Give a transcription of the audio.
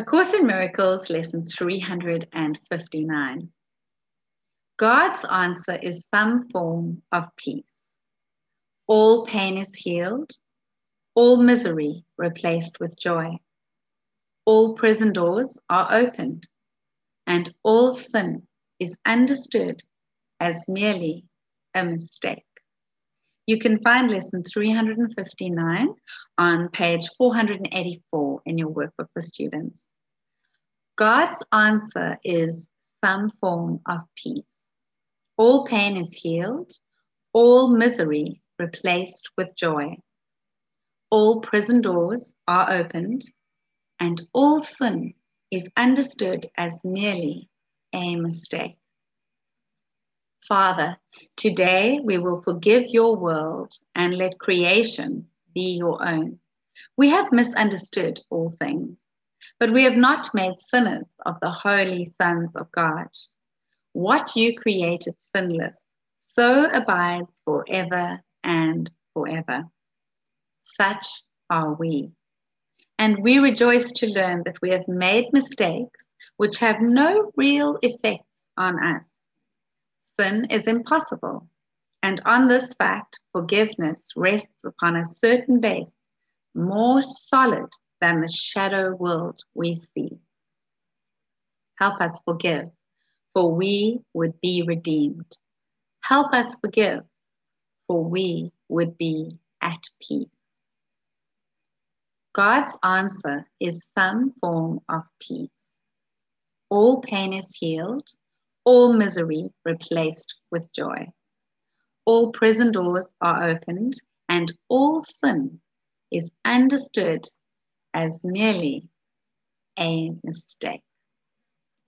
A Course in Miracles, lesson 359. God's answer is some form of peace. All pain is healed, all misery replaced with joy. All prison doors are opened, and all sin is understood as merely a mistake. You can find lesson 359 on page 484 in your workbook for students. God's answer is some form of peace. All pain is healed, all misery replaced with joy. All prison doors are opened, and all sin is understood as merely a mistake. Father, today we will forgive your world and let creation be your own. We have misunderstood all things but we have not made sinners of the holy sons of God. What you created sinless, so abides forever and forever. Such are we. And we rejoice to learn that we have made mistakes which have no real effects on us. Sin is impossible, and on this fact, forgiveness rests upon a certain base, more solid than the shadow world we see. Help us forgive, for we would be redeemed. Help us forgive, for we would be at peace. God's answer is some form of peace. All pain is healed, all misery replaced with joy. All prison doors are opened, and all sin is understood as merely a mistake.